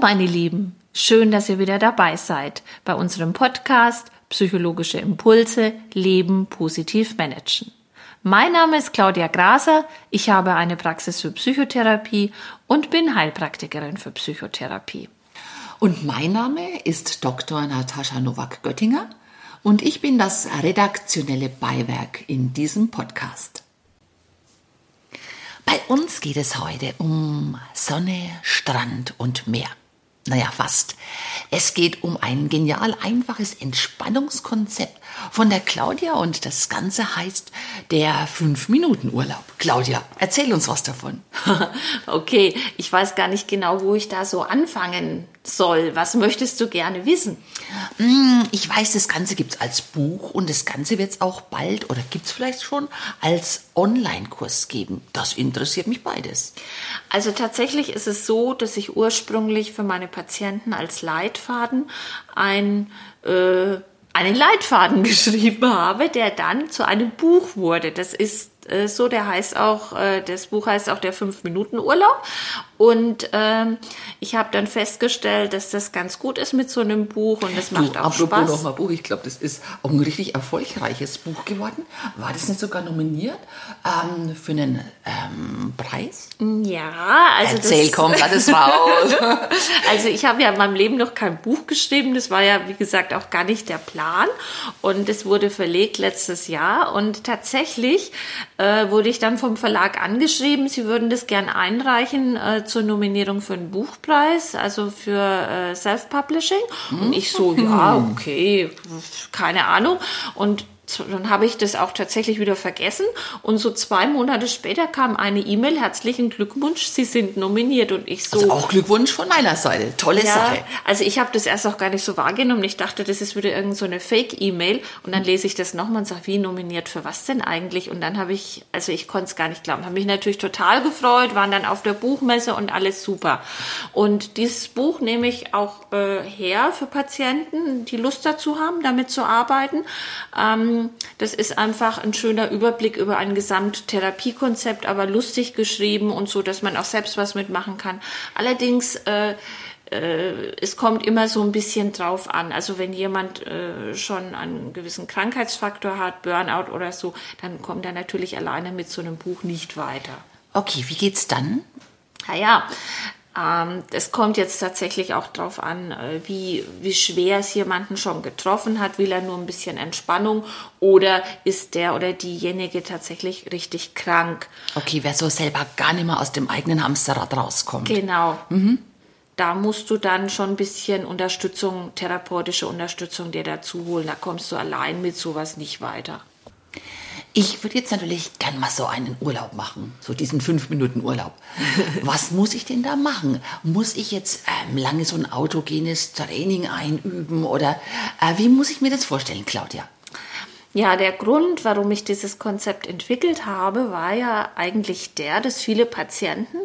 meine Lieben, schön, dass ihr wieder dabei seid bei unserem Podcast Psychologische Impulse Leben positiv managen. Mein Name ist Claudia Graser, ich habe eine Praxis für Psychotherapie und bin Heilpraktikerin für Psychotherapie. Und mein Name ist Dr. Natascha Nowak-Göttinger und ich bin das redaktionelle Beiwerk in diesem Podcast. Bei uns geht es heute um Sonne, Strand und Meer. Naja, fast. Es geht um ein genial einfaches Entspannungskonzept von der Claudia und das Ganze heißt der 5-Minuten-Urlaub. Claudia, erzähl uns was davon. okay, ich weiß gar nicht genau, wo ich da so anfangen soll. Was möchtest du gerne wissen? Mm, ich weiß, das Ganze gibt es als Buch und das Ganze wird es auch bald oder gibt es vielleicht schon als Online-Kurs geben. Das interessiert mich beides. Also tatsächlich ist es so, dass ich ursprünglich für meine Patienten als Leitfaden ein äh, einen Leitfaden geschrieben habe, der dann zu einem Buch wurde. Das ist äh, so, der heißt auch, äh, das Buch heißt auch der Fünf-Minuten-Urlaub. Und ähm, ich habe dann festgestellt, dass das ganz gut ist mit so einem Buch und das macht du, auch apropos Spaß. Apropos nochmal Buch, ich glaube, das ist auch ein richtig erfolgreiches Buch geworden. War das nicht sogar nominiert ähm, für einen ähm, Preis? Ja, also Erzähl, das, komm, das raus. also ich habe ja in meinem Leben noch kein Buch geschrieben. Das war ja, wie gesagt, auch gar nicht der Plan. Und es wurde verlegt letztes Jahr. Und tatsächlich äh, wurde ich dann vom Verlag angeschrieben, sie würden das gern einreichen äh, zur Nominierung für einen Buchpreis, also für äh, Self-Publishing. Und ich so, ja, mhm. okay, keine Ahnung. Und dann habe ich das auch tatsächlich wieder vergessen. Und so zwei Monate später kam eine E-Mail, herzlichen Glückwunsch, Sie sind nominiert. Und ich so. Also auch Glückwunsch von meiner Seite. Tolle ja, Sache. Also ich habe das erst auch gar nicht so wahrgenommen. Ich dachte, das ist wieder irgend so eine Fake-E-Mail. Und dann lese ich das nochmal und sage, wie nominiert für was denn eigentlich? Und dann habe ich, also ich konnte es gar nicht glauben, habe mich natürlich total gefreut, waren dann auf der Buchmesse und alles super. Und dieses Buch nehme ich auch äh, her für Patienten, die Lust dazu haben, damit zu arbeiten. Ähm, das ist einfach ein schöner Überblick über ein Gesamttherapiekonzept, aber lustig geschrieben und so, dass man auch selbst was mitmachen kann. Allerdings äh, äh, es kommt immer so ein bisschen drauf an. Also wenn jemand äh, schon einen gewissen Krankheitsfaktor hat, Burnout oder so, dann kommt er natürlich alleine mit so einem Buch nicht weiter. Okay, wie geht's dann? Naja, es kommt jetzt tatsächlich auch darauf an, äh, wie, wie schwer es jemanden schon getroffen hat. Will er nur ein bisschen Entspannung oder ist der oder diejenige tatsächlich richtig krank? Okay, wer so selber gar nicht mehr aus dem eigenen Hamsterrad rauskommt. Genau. Mhm. Da musst du dann schon ein bisschen Unterstützung, therapeutische Unterstützung dir dazu holen. Da kommst du allein mit sowas nicht weiter. Ich würde jetzt natürlich gern mal so einen Urlaub machen, so diesen fünf Minuten Urlaub. Was muss ich denn da machen? Muss ich jetzt ähm, lange so ein autogenes Training einüben oder äh, wie muss ich mir das vorstellen, Claudia? Ja, der Grund, warum ich dieses Konzept entwickelt habe, war ja eigentlich der, dass viele Patienten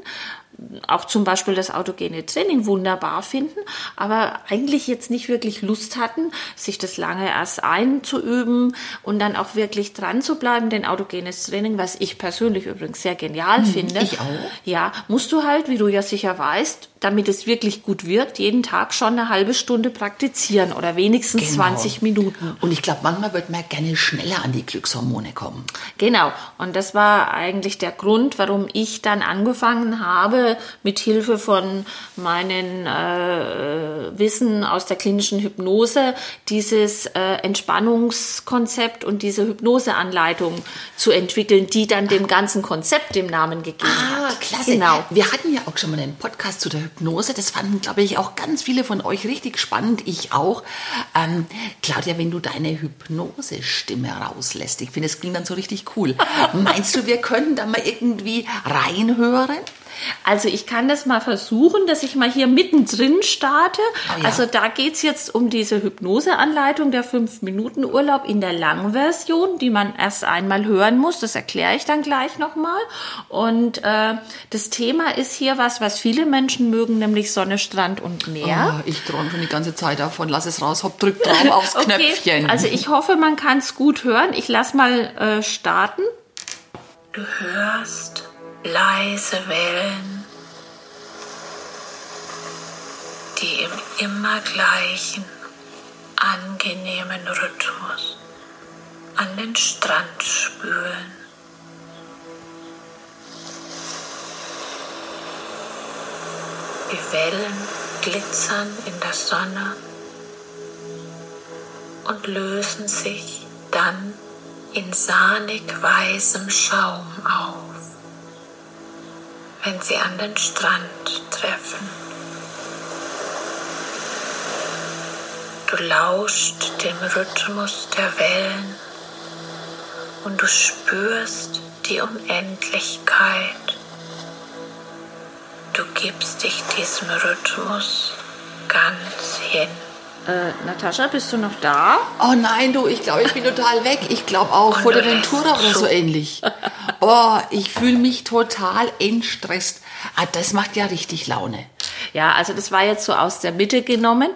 auch zum Beispiel das autogene Training wunderbar finden, aber eigentlich jetzt nicht wirklich Lust hatten, sich das lange erst einzuüben und dann auch wirklich dran zu bleiben, denn autogenes Training, was ich persönlich übrigens sehr genial hm, finde. Ich auch. Ja, musst du halt, wie du ja sicher weißt, damit es wirklich gut wirkt, jeden Tag schon eine halbe Stunde praktizieren oder wenigstens genau. 20 Minuten. Und ich glaube, manchmal wird man gerne schneller an die Glückshormone kommen. Genau. Und das war eigentlich der Grund, warum ich dann angefangen habe, mit Hilfe von meinen äh, Wissen aus der klinischen Hypnose dieses äh, Entspannungskonzept und diese Hypnoseanleitung zu entwickeln, die dann dem ganzen Konzept den Namen gegeben ah, hat. klasse. Genau. Wir hatten ja auch schon mal einen Podcast zu der Hypnose Hypnose. Das fanden, glaube ich, auch ganz viele von euch richtig spannend. Ich auch. Ähm, Claudia, wenn du deine Hypnose-Stimme rauslässt, ich finde, es klingt dann so richtig cool. Meinst du, wir könnten da mal irgendwie reinhören? Also ich kann das mal versuchen, dass ich mal hier mittendrin starte. Oh ja. Also da geht es jetzt um diese Hypnoseanleitung der 5-Minuten-Urlaub in der langen Version, die man erst einmal hören muss. Das erkläre ich dann gleich nochmal. Und äh, das Thema ist hier was, was viele Menschen mögen, nämlich Sonne, Strand und Meer. Oh, ich träume schon die ganze Zeit davon. Lass es raus, hopp, drück drauf aufs okay. Knöpfchen. Also ich hoffe, man kann es gut hören. Ich lass mal äh, starten. Du hörst leise Wellen. die im immer gleichen, angenehmen Rhythmus an den Strand spülen. Die Wellen glitzern in der Sonne und lösen sich dann in sahnig weißem Schaum auf, sie an den Strand treffen. Du lauscht dem Rhythmus der Wellen und du spürst die Unendlichkeit. Du gibst dich diesem Rhythmus ganz hin. Äh, Natascha, bist du noch da? Oh nein, du, ich glaube, ich bin total weg. Ich glaube auch vor der Ventura oder so ähnlich. Oh, ich fühle mich total entstresst. Ah, das macht ja richtig Laune. Ja, also das war jetzt so aus der Mitte genommen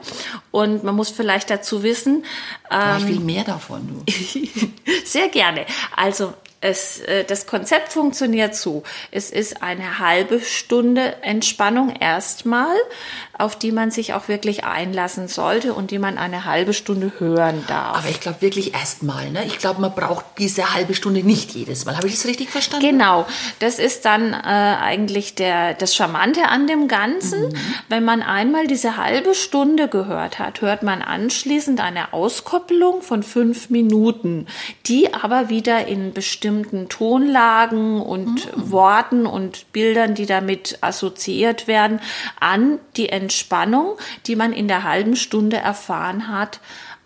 und man muss vielleicht dazu wissen. Ähm, ich will mehr davon. Du. sehr gerne. Also es, äh, das Konzept funktioniert so. Es ist eine halbe Stunde Entspannung erstmal, auf die man sich auch wirklich einlassen sollte und die man eine halbe Stunde hören darf. Aber ich glaube wirklich erstmal, ne? Ich glaube, man braucht diese halbe Stunde nicht jedes Mal. Habe ich das richtig verstanden? Genau. Das ist dann äh, eigentlich der, das Charmante an dem Ganzen. Mhm. Wenn man einmal diese halbe Stunde gehört hat, hört man anschließend eine Auskopplung von fünf Minuten, die aber wieder in bestimmten Tonlagen und mhm. Worten und Bildern, die damit assoziiert werden, an die Entspannung Entspannung, die man in der halben Stunde erfahren hat,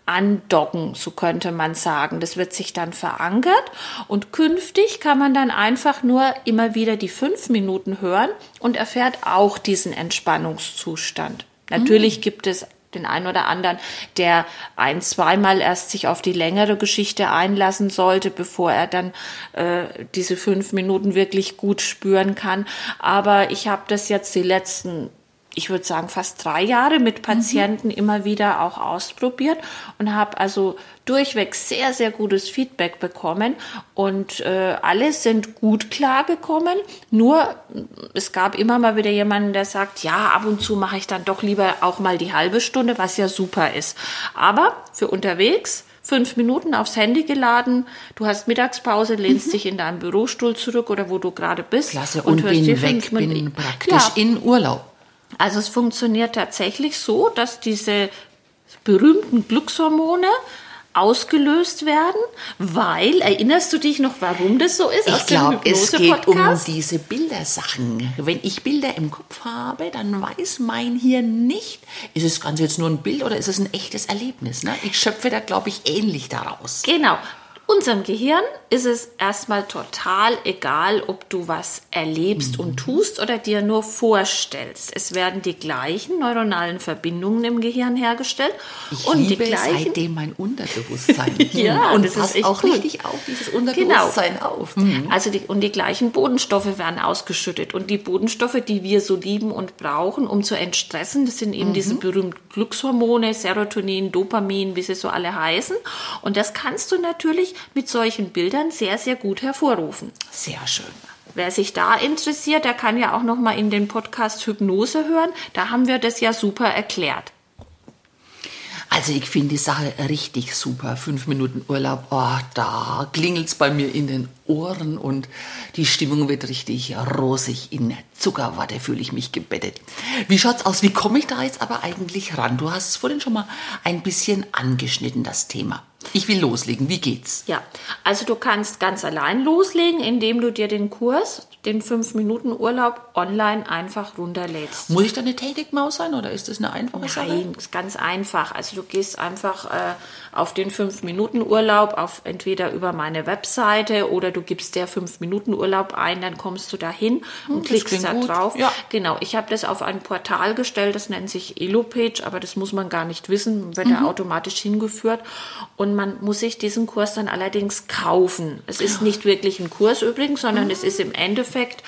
andocken, so könnte man sagen. Das wird sich dann verankert und künftig kann man dann einfach nur immer wieder die fünf Minuten hören und erfährt auch diesen Entspannungszustand. Natürlich mhm. gibt es den einen oder anderen, der ein, zweimal erst sich auf die längere Geschichte einlassen sollte, bevor er dann äh, diese fünf Minuten wirklich gut spüren kann. Aber ich habe das jetzt die letzten ich würde sagen, fast drei Jahre mit mhm. Patienten mhm. immer wieder auch ausprobiert und habe also durchweg sehr, sehr gutes Feedback bekommen und äh, alle sind gut klargekommen. Nur es gab immer mal wieder jemanden, der sagt, ja, ab und zu mache ich dann doch lieber auch mal die halbe Stunde, was ja super ist. Aber für unterwegs fünf Minuten aufs Handy geladen, du hast Mittagspause, lehnst mhm. dich in deinem Bürostuhl zurück oder wo du gerade bist. Klasse, und, und bin weg, bin praktisch ja, in Urlaub. Also es funktioniert tatsächlich so, dass diese berühmten Glückshormone ausgelöst werden, weil, erinnerst du dich noch, warum das so ist? Ich glaube, es geht um diese Bildersachen. Wenn ich Bilder im Kopf habe, dann weiß mein Hirn nicht, ist das Ganze jetzt nur ein Bild oder ist es ein echtes Erlebnis? Ne? Ich schöpfe da, glaube ich, ähnlich daraus. Genau. Unserem Gehirn ist es erstmal total egal, ob du was erlebst mhm. und tust oder dir nur vorstellst. Es werden die gleichen neuronalen Verbindungen im Gehirn hergestellt. Ich und liebe die gleichen seitdem mein Unterbewusstsein. ja, und das passt ist auch gut. richtig auf dieses Unterbewusstsein genau. auf. Mhm. Also die, und die gleichen Bodenstoffe werden ausgeschüttet. Und die Bodenstoffe, die wir so lieben und brauchen, um zu entstressen, das sind eben mhm. diese berühmten Glückshormone, Serotonin, Dopamin, wie sie so alle heißen. Und das kannst du natürlich mit solchen Bildern sehr, sehr gut hervorrufen. Sehr schön. Wer sich da interessiert, der kann ja auch noch mal in den Podcast Hypnose hören. Da haben wir das ja super erklärt. Also ich finde die Sache richtig super. Fünf Minuten Urlaub, oh, da klingelt's bei mir in den Ohren und die Stimmung wird richtig rosig. In Zuckerwatte fühle ich mich gebettet. Wie schaut's aus? Wie komme ich da jetzt aber eigentlich ran? Du hast es vorhin schon mal ein bisschen angeschnitten, das Thema. Ich will loslegen. Wie geht's? Ja, also du kannst ganz allein loslegen, indem du dir den Kurs, den 5-Minuten-Urlaub online einfach runterlädst. Muss ich da eine Technikmaus sein oder ist das eine einfache Sache? Nein, ist ganz einfach. Also du gehst einfach äh, auf den 5-Minuten-Urlaub, auf entweder über meine Webseite oder du gibst der 5-Minuten-Urlaub ein, dann kommst du da hin und hm, klickst da gut. drauf. Ja. Genau, ich habe das auf ein Portal gestellt, das nennt sich Elopage, aber das muss man gar nicht wissen, wird mhm. ja automatisch hingeführt. Und und man muss sich diesen Kurs dann allerdings kaufen. Es ist nicht wirklich ein Kurs übrigens, sondern mhm. es ist im Endeffekt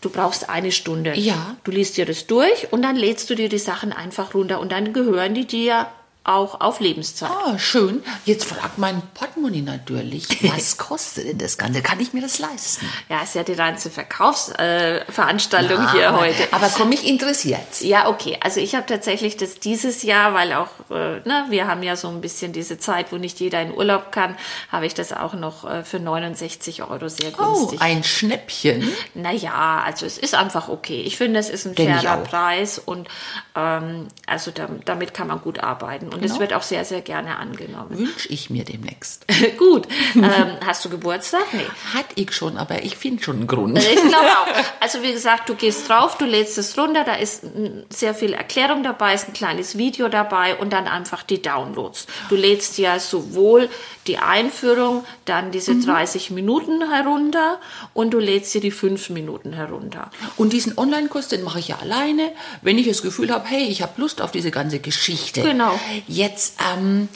Du brauchst eine Stunde. Ja. Du liest dir das durch und dann lädst du dir die Sachen einfach runter und dann gehören die dir auch auf Lebenszeit. Ah, schön. Jetzt fragt mein Portemonnaie natürlich, was kostet denn das Ganze? Kann ich mir das leisten? Ja, ist ja die ganze Verkaufsveranstaltung äh, hier aber, heute. Aber komm, mich interessiert. Ja, okay. Also ich habe tatsächlich das dieses Jahr, weil auch, äh, ne, wir haben ja so ein bisschen diese Zeit, wo nicht jeder in Urlaub kann, habe ich das auch noch äh, für 69 Euro sehr günstig. Oh, ein Schnäppchen. Naja, also es ist einfach okay. Ich finde, es ist ein Denk fairer. Preis und ähm, also da, damit kann man gut arbeiten. Und es Genau. wird auch sehr, sehr gerne angenommen. Wünsche ich mir demnächst. gut. Ähm, hast du Geburtstag? Nee. Hat ich schon, aber ich finde schon einen Grund. Ich glaube auch. Also wie gesagt, du gehst drauf, du lädst es runter, da ist sehr viel Erklärung dabei, ist ein kleines Video dabei und dann einfach die Downloads. Du lädst ja sowohl die Einführung, dann diese 30 Minuten herunter und du lädst dir die 5 Minuten herunter. Und diesen Online-Kurs, den mache ich ja alleine, wenn ich das Gefühl habe, hey, ich habe Lust auf diese ganze Geschichte. Genau. Jetzt, ähm,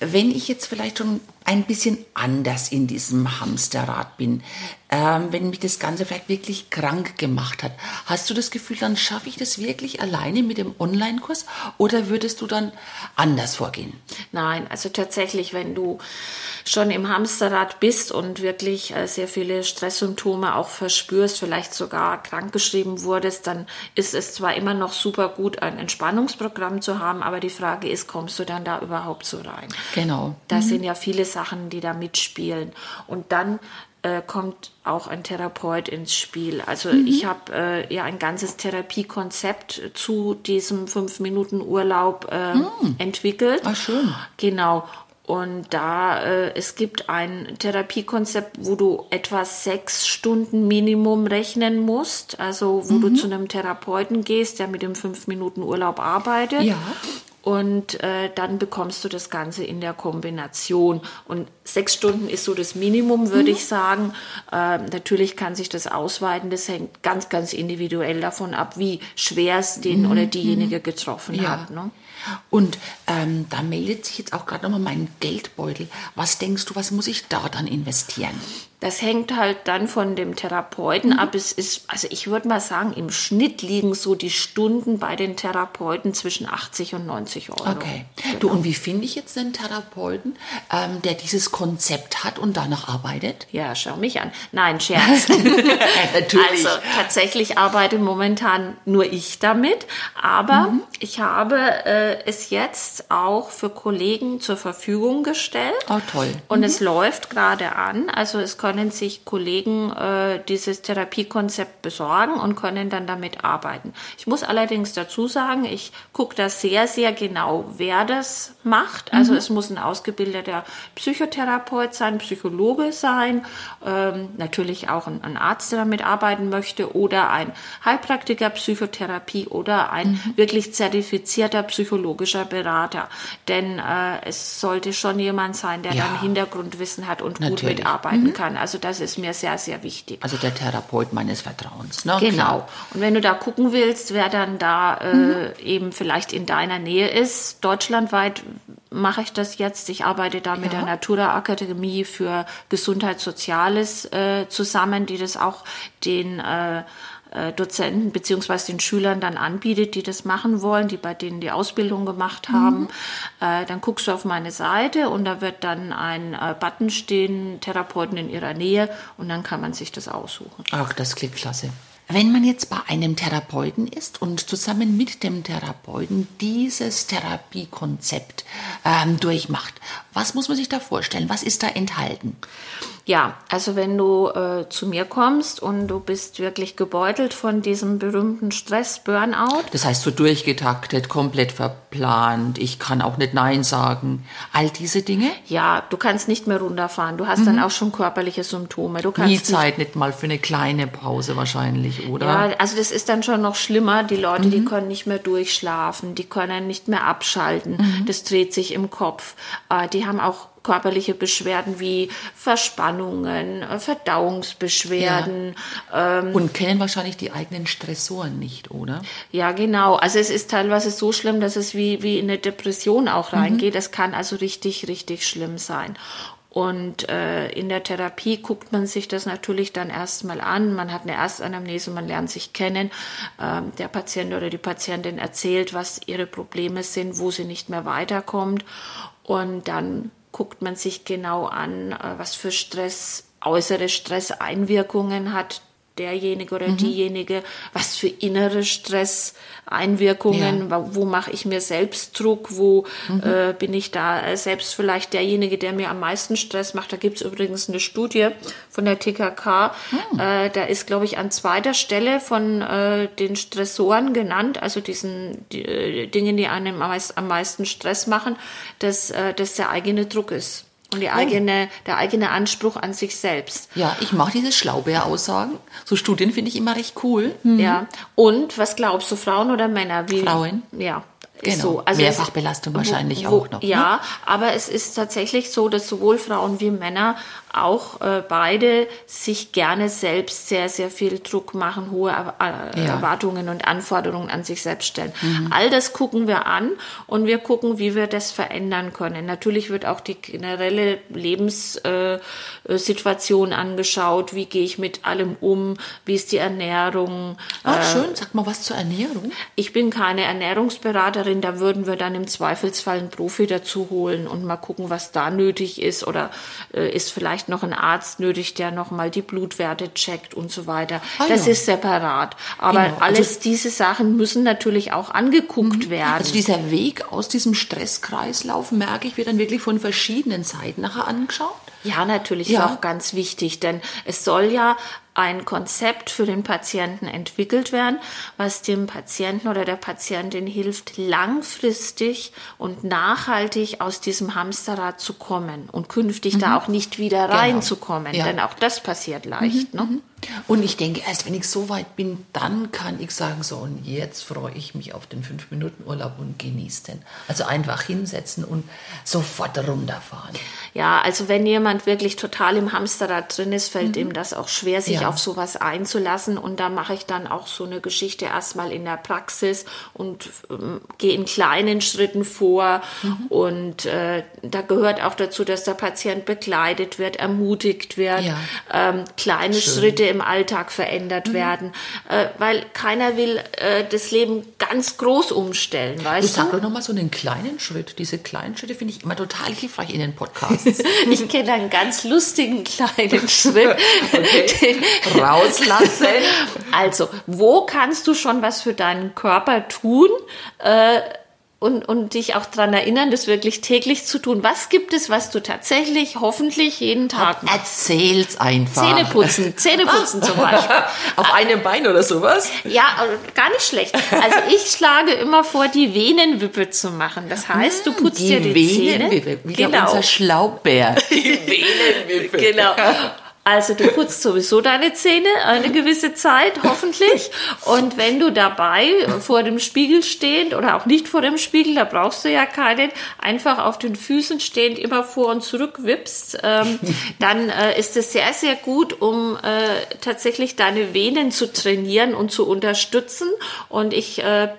wenn ich jetzt vielleicht schon ein bisschen anders in diesem Hamsterrad bin, ähm, wenn mich das Ganze vielleicht wirklich krank gemacht hat, hast du das Gefühl, dann schaffe ich das wirklich alleine mit dem Online-Kurs oder würdest du dann anders vorgehen? Nein, also tatsächlich, wenn du schon im Hamsterrad bist und wirklich äh, sehr viele Stresssymptome auch verspürst, vielleicht sogar krankgeschrieben wurdest, dann ist es zwar immer noch super gut, ein Entspannungsprogramm zu haben, aber die Frage ist, kommst du dann da überhaupt so rein? Genau. Da sind ja viele Sachen, die da mitspielen. Und dann äh, kommt auch ein Therapeut ins Spiel. Also ich habe äh, ja ein ganzes Therapiekonzept zu diesem fünf Minuten Urlaub äh, entwickelt. Ah, schön. Genau. Und da äh, es gibt ein Therapiekonzept, wo du etwa sechs Stunden Minimum rechnen musst, also wo du zu einem Therapeuten gehst, der mit dem fünf Minuten Urlaub arbeitet. Ja. Und äh, dann bekommst du das Ganze in der Kombination. Und sechs Stunden ist so das Minimum, würde ich sagen. Äh, natürlich kann sich das ausweiten. Das hängt ganz, ganz individuell davon ab, wie schwer es den oder diejenige getroffen Ja. hat. Ne? Und ähm, da meldet sich jetzt auch gerade nochmal mein Geldbeutel. Was denkst du, was muss ich da dann investieren? Das hängt halt dann von dem Therapeuten Mhm. ab. Es ist, also ich würde mal sagen, im Schnitt liegen so die Stunden bei den Therapeuten zwischen 80 und 90 Euro. Okay. Du, und wie finde ich jetzt einen Therapeuten, ähm, der dieses Konzept hat und danach arbeitet? Ja, schau mich an. Nein, Scherz. Natürlich. Also tatsächlich arbeite momentan nur ich damit, aber Mhm. ich habe äh, es jetzt auch für Kollegen zur Verfügung gestellt. Oh, toll. Und es läuft gerade an. Also es können sich Kollegen äh, dieses Therapiekonzept besorgen und können dann damit arbeiten. Ich muss allerdings dazu sagen, ich gucke da sehr, sehr genau, wer das macht. Also es muss ein ausgebildeter Psychotherapeut sein, Psychologe sein, ähm, natürlich auch ein, ein Arzt, der damit arbeiten möchte oder ein Heilpraktiker Psychotherapie oder ein wirklich zertifizierter psychologischer Berater. Denn äh, es sollte schon jemand sein, der Ja. dann Hintergrundwissen hat und gut Natürlich. mitarbeiten kann. Also das ist mir sehr, sehr wichtig. Also der Therapeut meines Vertrauens. Ne? Genau. Klar. Und wenn du da gucken willst, wer dann da äh, Mhm. eben vielleicht in deiner Nähe ist, deutschlandweit mache ich das jetzt. Ich arbeite da mit Ja. der Natura Akademie für Gesundheitssoziales äh, zusammen, die das auch den äh, äh, Dozenten beziehungsweise den Schülern dann anbietet, die das machen wollen, die bei denen die Ausbildung gemacht haben. Äh, dann guckst du auf meine Seite und da wird dann ein äh, Button stehen, Therapeuten in ihrer Nähe und dann kann man sich das aussuchen. Ach, das klingt klasse. Wenn man jetzt bei einem Therapeuten ist und zusammen mit dem Therapeuten dieses Therapiekonzept ähm, durchmacht, was muss man sich da vorstellen? Was ist da enthalten? Ja, also wenn du äh, zu mir kommst und du bist wirklich gebeutelt von diesem berühmten Stress, Burnout, Das heißt, so durchgetaktet, komplett verplant, ich kann auch nicht Nein sagen. All diese Dinge? ja, du kannst nicht mehr runterfahren. Du hast dann auch schon körperliche Symptome. Du kannst Nie Zeit, nicht mal für eine kleine Pause wahrscheinlich, oder? Ja, also das ist dann schon noch schlimmer. Die Leute, die können nicht mehr durchschlafen, die können nicht mehr abschalten. Das dreht sich im Kopf. Äh, die haben auch körperliche Beschwerden wie Verspannungen, äh, Verdauungsbeschwerden. Und kennen wahrscheinlich die eigenen Stressoren nicht, oder? Ja, genau. Also es ist teilweise so schlimm, dass es wie, wie in eine Depression auch reingeht. Es kann also richtig, richtig schlimm sein. Und äh, in der Therapie guckt man sich das natürlich dann erstmal an. Man hat eine Erstanamnese, man lernt sich kennen. Ähm, der Patient oder die Patientin erzählt, was ihre Probleme sind, wo sie nicht mehr weiterkommt. Und dann guckt man sich genau an, äh, was für Stress, äußere Stresseinwirkungen hat derjenige oder mhm. diejenige, was für innere Stresseinwirkungen, ja. wo, wo mache ich mir selbst Druck, wo mhm. äh, bin ich da selbst vielleicht derjenige, der mir am meisten Stress macht. Da gibt es übrigens eine Studie von der TKK, mhm. äh, da ist, glaube ich, an zweiter Stelle von äh, den Stressoren genannt, also diesen die, äh, Dingen, die einem am meisten Stress machen, dass äh, das der eigene Druck ist und die eigene, oh. der eigene Anspruch an sich selbst. Ja, ich mache diese Schlaubeer-Aussagen. So Studien finde ich immer recht cool. Mhm. Ja. Und was glaubst du, Frauen oder Männer? Wie, Frauen. Ja. Genau. So. Also Mehrfachbelastung wahrscheinlich wo, auch noch. Ja, ne? aber es ist tatsächlich so, dass sowohl Frauen wie Männer auch äh, beide sich gerne selbst sehr, sehr viel Druck machen, hohe äh, ja. Erwartungen und Anforderungen an sich selbst stellen. Mhm. All das gucken wir an und wir gucken, wie wir das verändern können. Natürlich wird auch die generelle Lebenssituation äh, angeschaut. Wie gehe ich mit allem um? Wie ist die Ernährung? Ach, äh, schön. Sag mal was zur Ernährung. Ich bin keine Ernährungsberaterin. Da würden wir dann im Zweifelsfall einen Profi dazu holen und mal gucken, was da nötig ist oder äh, ist vielleicht vielleicht noch ein Arzt nötig, der nochmal die Blutwerte checkt und so weiter. Ah, das ja. ist separat. Aber genau. alles also, diese Sachen müssen natürlich auch angeguckt mhm. werden. Also dieser Weg aus diesem Stresskreislauf, merke ich, wird dann wirklich von verschiedenen Seiten nachher angeschaut. Ja, natürlich ja. ist auch ganz wichtig, denn es soll ja ein Konzept für den Patienten entwickelt werden, was dem Patienten oder der Patientin hilft, langfristig und nachhaltig aus diesem Hamsterrad zu kommen und künftig mhm. da auch nicht wieder genau. reinzukommen. Genau. Ja. Denn auch das passiert leicht. Mhm. Ne? Und ich denke, erst wenn ich so weit bin, dann kann ich sagen, so, und jetzt freue ich mich auf den 5-Minuten-Urlaub und genieße den. Also einfach hinsetzen und sofort runterfahren. Ja, also wenn jemand wirklich total im Hamsterrad drin ist, fällt mhm. ihm das auch schwer, sich ja. auf sowas einzulassen. Und da mache ich dann auch so eine Geschichte erstmal in der Praxis und ähm, gehe in kleinen Schritten vor. Mhm. Und äh, da gehört auch dazu, dass der Patient begleitet wird, ermutigt wird, ja. ähm, kleine Schön. Schritte im Alltag verändert mhm. werden, äh, weil keiner will äh, das Leben ganz groß umstellen, weißt du? Sag doch nochmal so einen kleinen Schritt. Diese kleinen Schritte finde ich immer total hilfreich in den Podcasts. ich kenne einen ganz lustigen kleinen Schritt. okay. Rauslassen. Also, wo kannst du schon was für deinen Körper tun? Äh, und, und dich auch daran erinnern, das wirklich täglich zu tun. Was gibt es, was du tatsächlich hoffentlich jeden Tag machst? Erzähl's einfach. Zähne putzen, Zähne putzen zum Beispiel. Auf einem Bein oder sowas? Ja, gar nicht schlecht. Also ich schlage immer vor, die Venenwippe zu machen. Das heißt, du putzt die dir die Venenwippe, Zähne. Wieder genau. unser Schlaubär. Die Venenwippe. Genau. Also du putzt sowieso deine Zähne eine gewisse Zeit, hoffentlich. Und wenn du dabei vor dem Spiegel stehend oder auch nicht vor dem Spiegel, da brauchst du ja keinen, einfach auf den Füßen stehend immer vor und zurück wippst, ähm, dann äh, ist es sehr, sehr gut, um äh, tatsächlich deine Venen zu trainieren und zu unterstützen. Und ich äh,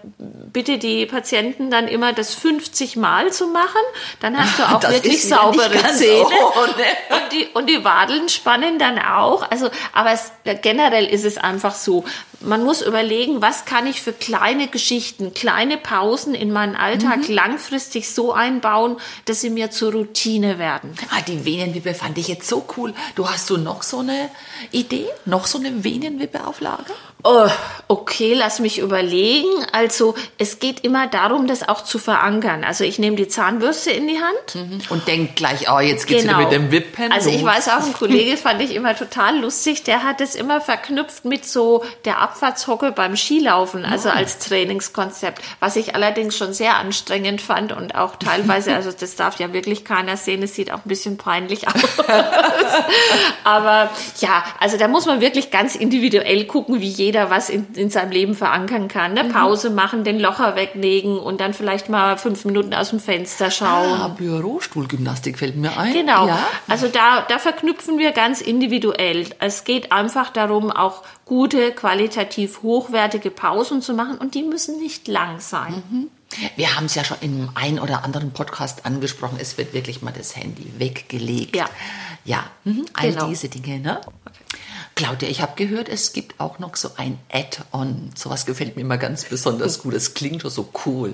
bitte die Patienten dann immer, das 50 Mal zu machen. Dann hast du auch das wirklich saubere Zähne. Ohne. Und die, und die Wadeln spannen dann auch. Also, aber es, generell ist es einfach so. Man muss überlegen, was kann ich für kleine Geschichten, kleine Pausen in meinen Alltag mhm. langfristig so einbauen, dass sie mir zur Routine werden. Ah, die Venenwippe fand ich jetzt so cool. Du hast du noch so eine Idee? Noch so eine Venenwippe auf Lager? Oh, okay, lass mich überlegen. Also es geht immer darum, das auch zu verankern. Also ich nehme die Zahnbürste in die Hand. Mhm. Und denk gleich, oh, jetzt geht's genau. wieder mit dem Wippen. Also ich weiß auch, ein Kollege fand ich immer total lustig, der hat es immer verknüpft mit so der Abfahrtshocke beim Skilaufen, also oh. als Trainingskonzept, was ich allerdings schon sehr anstrengend fand und auch teilweise, also das darf ja wirklich keiner sehen, es sieht auch ein bisschen peinlich aus. Aber ja, also da muss man wirklich ganz individuell gucken, wie jeder was in, in seinem Leben verankern kann. Ne? Mhm. Pause machen, den Locher weglegen und dann vielleicht mal fünf Minuten aus dem Fenster schauen. Ah, Bürostuhlgymnastik fällt mir ein. Genau. Ja. Also da, da verknüpfen wir ganz individuell. Es geht einfach darum, auch gute, qualitativ hochwertige Pausen zu machen und die müssen nicht lang sein. Mhm. Wir haben es ja schon in einem ein oder anderen Podcast angesprochen. Es wird wirklich mal das Handy weggelegt. Ja. Ja, mhm. all Genau. diese Dinge. Ne? Claudia, ich habe gehört, es gibt auch noch so ein Add-on. Sowas gefällt mir immer ganz besonders gut. Das klingt doch so cool.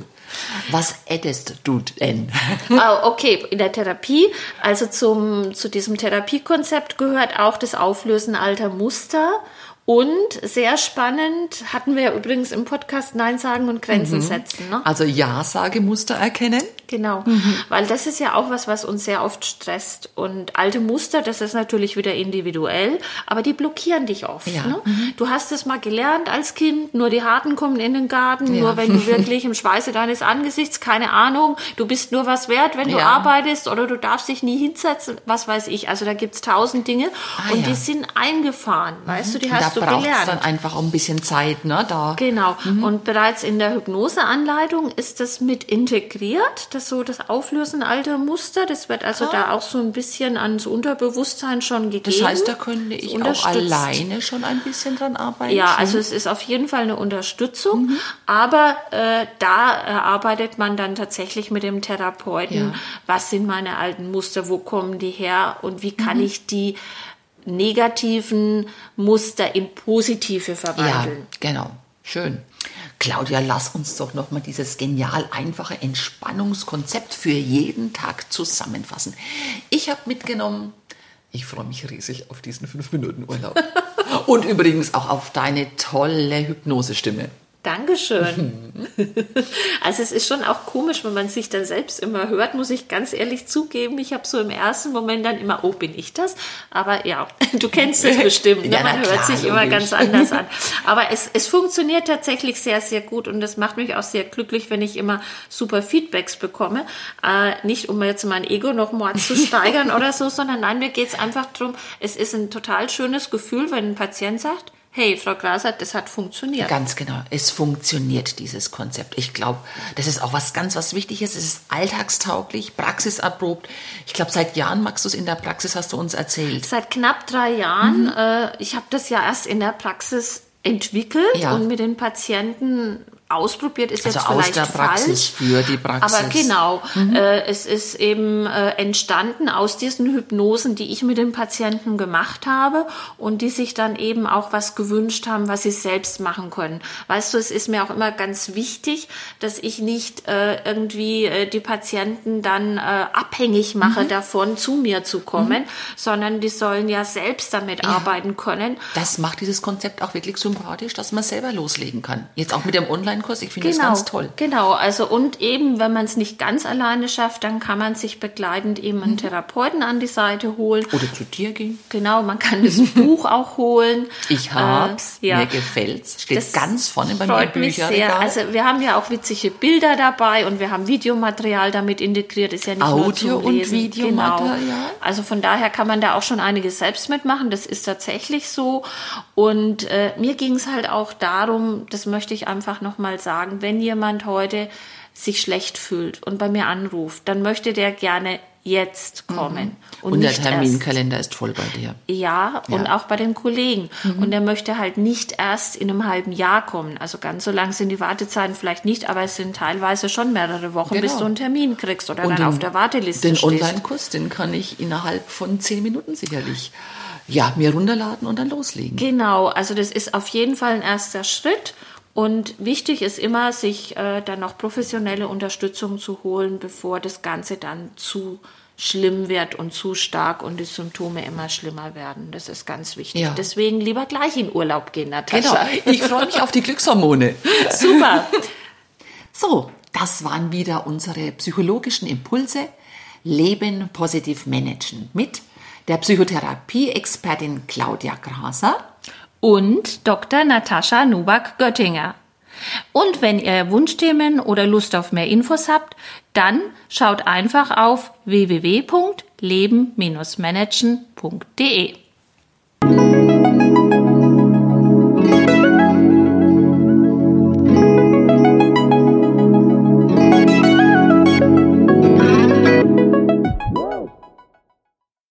Was addest du denn? Ah, okay, in der Therapie, also zum, zu diesem Therapiekonzept gehört auch das Auflösen alter Muster. Und sehr spannend, hatten wir ja übrigens im Podcast Nein sagen und Grenzen setzen. Ne? Also Ja-Sage-Muster erkennen. Genau, weil das ist ja auch was, was uns sehr oft stresst. Und alte Muster, das ist natürlich wieder individuell, aber die blockieren dich oft. Ja. Ne? Du hast es mal gelernt als Kind, nur die Harten kommen in den Garten, Ja. nur wenn du wirklich im Schweiße deines Angesichts, keine Ahnung, du bist nur was wert, wenn du Ja. arbeitest oder du darfst dich nie hinsetzen, was weiß ich. Also da gibt's tausend Dinge Ah, und die sind eingefahren, weißt du, die Da hast du braucht es gelernt. dann einfach auch ein bisschen Zeit. Ne? Da. Genau. Mhm. Und bereits in der Hypnoseanleitung ist das mit integriert, das so das Auflösen alter Muster. Das wird also da auch so ein bisschen ans Unterbewusstsein schon gegeben. Ah. Das heißt, da könnte ich auch alleine schon ein bisschen dran arbeiten. Ja, also es ist auf jeden Fall eine Unterstützung, Mhm. aber äh, da erarbeitet man dann tatsächlich mit dem Therapeuten, Ja. was sind meine alten Muster, wo kommen die her und wie Mhm. kann ich die negativen Muster in positive Ja, verwandeln. genau. Schön. Claudia, lass uns doch noch mal dieses genial einfache Entspannungskonzept für jeden Tag zusammenfassen. Ich habe mitgenommen, ich freue mich riesig auf diesen fünf Minuten Urlaub. Und übrigens auch auf deine tolle Hypnosestimme. Dankeschön. Also es ist schon auch komisch, wenn man sich dann selbst immer hört, muss ich ganz ehrlich zugeben. Ich habe so im ersten Moment dann immer, oh, bin ich das? Aber ja, du kennst es bestimmt. Ne? Ja, man hört klar, sich immer logisch. ganz anders an. Aber es, es funktioniert tatsächlich sehr, sehr gut und das macht mich auch sehr glücklich, wenn ich immer super Feedbacks bekomme. Äh, nicht, um jetzt mein Ego noch mal zu steigern oder so, sondern nein, mir geht es einfach darum, es ist ein total schönes Gefühl, wenn ein Patient sagt, hey, Frau Glaser, das hat funktioniert. Ganz genau. Es funktioniert, dieses Konzept. Ich glaube, das ist auch was ganz, was wichtig ist. Es ist alltagstauglich, praxiserprobt. Ich glaube, seit Jahren, Max, du es in der Praxis, hast du uns erzählt. Seit knapp drei Jahren. Äh, ich habe das ja erst in der Praxis entwickelt Ja. und mit den Patienten ausprobiert, ist Also jetzt aus vielleicht der Praxis falsch. für die Praxis. Aber genau, äh, es ist eben äh, entstanden aus diesen Hypnosen, die ich mit den Patienten gemacht habe und die sich dann eben auch was gewünscht haben, was sie selbst machen können. Weißt du, es ist mir auch immer ganz wichtig, dass ich nicht äh, irgendwie äh, die Patienten dann äh, abhängig mache davon, zu mir zu kommen, sondern die sollen ja selbst damit arbeiten können. Das macht dieses Konzept auch wirklich sympathisch, dass man selber loslegen kann. Jetzt auch mit dem Online-Kurs, ich finde das Genau, ganz toll. Genau, also und eben, wenn man es nicht ganz alleine schafft, dann kann man sich begleitend eben Mhm. einen Therapeuten an die Seite holen. Oder zu dir gehen. Genau, man kann das Buch auch holen. Ich hab's, Äh, ja. mir gefällt's. Steht Das ganz vorne bei mir im freut sehr. Bücherregal. Also wir haben ja auch witzige Bilder dabei und wir haben Videomaterial damit integriert. Ist ja nicht nur Audio zum und Lesen. Videomaterial. Genau. Also von daher kann man da auch schon einiges selbst mitmachen. Das ist tatsächlich so. Und äh, mir ging es halt auch darum, das möchte ich einfach nochmal sagen, wenn jemand heute sich schlecht fühlt und bei mir anruft, dann möchte der gerne jetzt kommen. Und, Mhm. und der nicht erst Terminkalender ist voll bei dir. ja, und Ja. auch bei den Kollegen. Und er möchte halt nicht erst in einem halben Jahr kommen. Also ganz so lang sind die Wartezeiten vielleicht nicht, aber es sind teilweise schon mehrere Wochen, Genau. bis du einen Termin kriegst oder Und dann den- auf der Warteliste Den stehst. Online-Kurs, den kann ich innerhalb von zehn Minuten sicherlich ja, mir runterladen und dann loslegen. Genau, also das ist auf jeden Fall ein erster Schritt. Und wichtig ist immer, sich äh, dann noch professionelle Unterstützung zu holen, bevor das Ganze dann zu schlimm wird und zu stark und die Symptome immer schlimmer werden. Das ist ganz wichtig. Ja. Deswegen lieber gleich in Urlaub gehen, Genau. Natascha. Ich freue mich auf die Glückshormone. Super. So, das waren wieder unsere psychologischen Impulse. Leben positiv managen mit der Psychotherapie-Expertin Claudia Graser. Und Dr. Natascha Nubak-Göttinger. Und wenn ihr Wunschthemen oder Lust auf mehr Infos habt, dann schaut einfach auf www.leben-managen.de.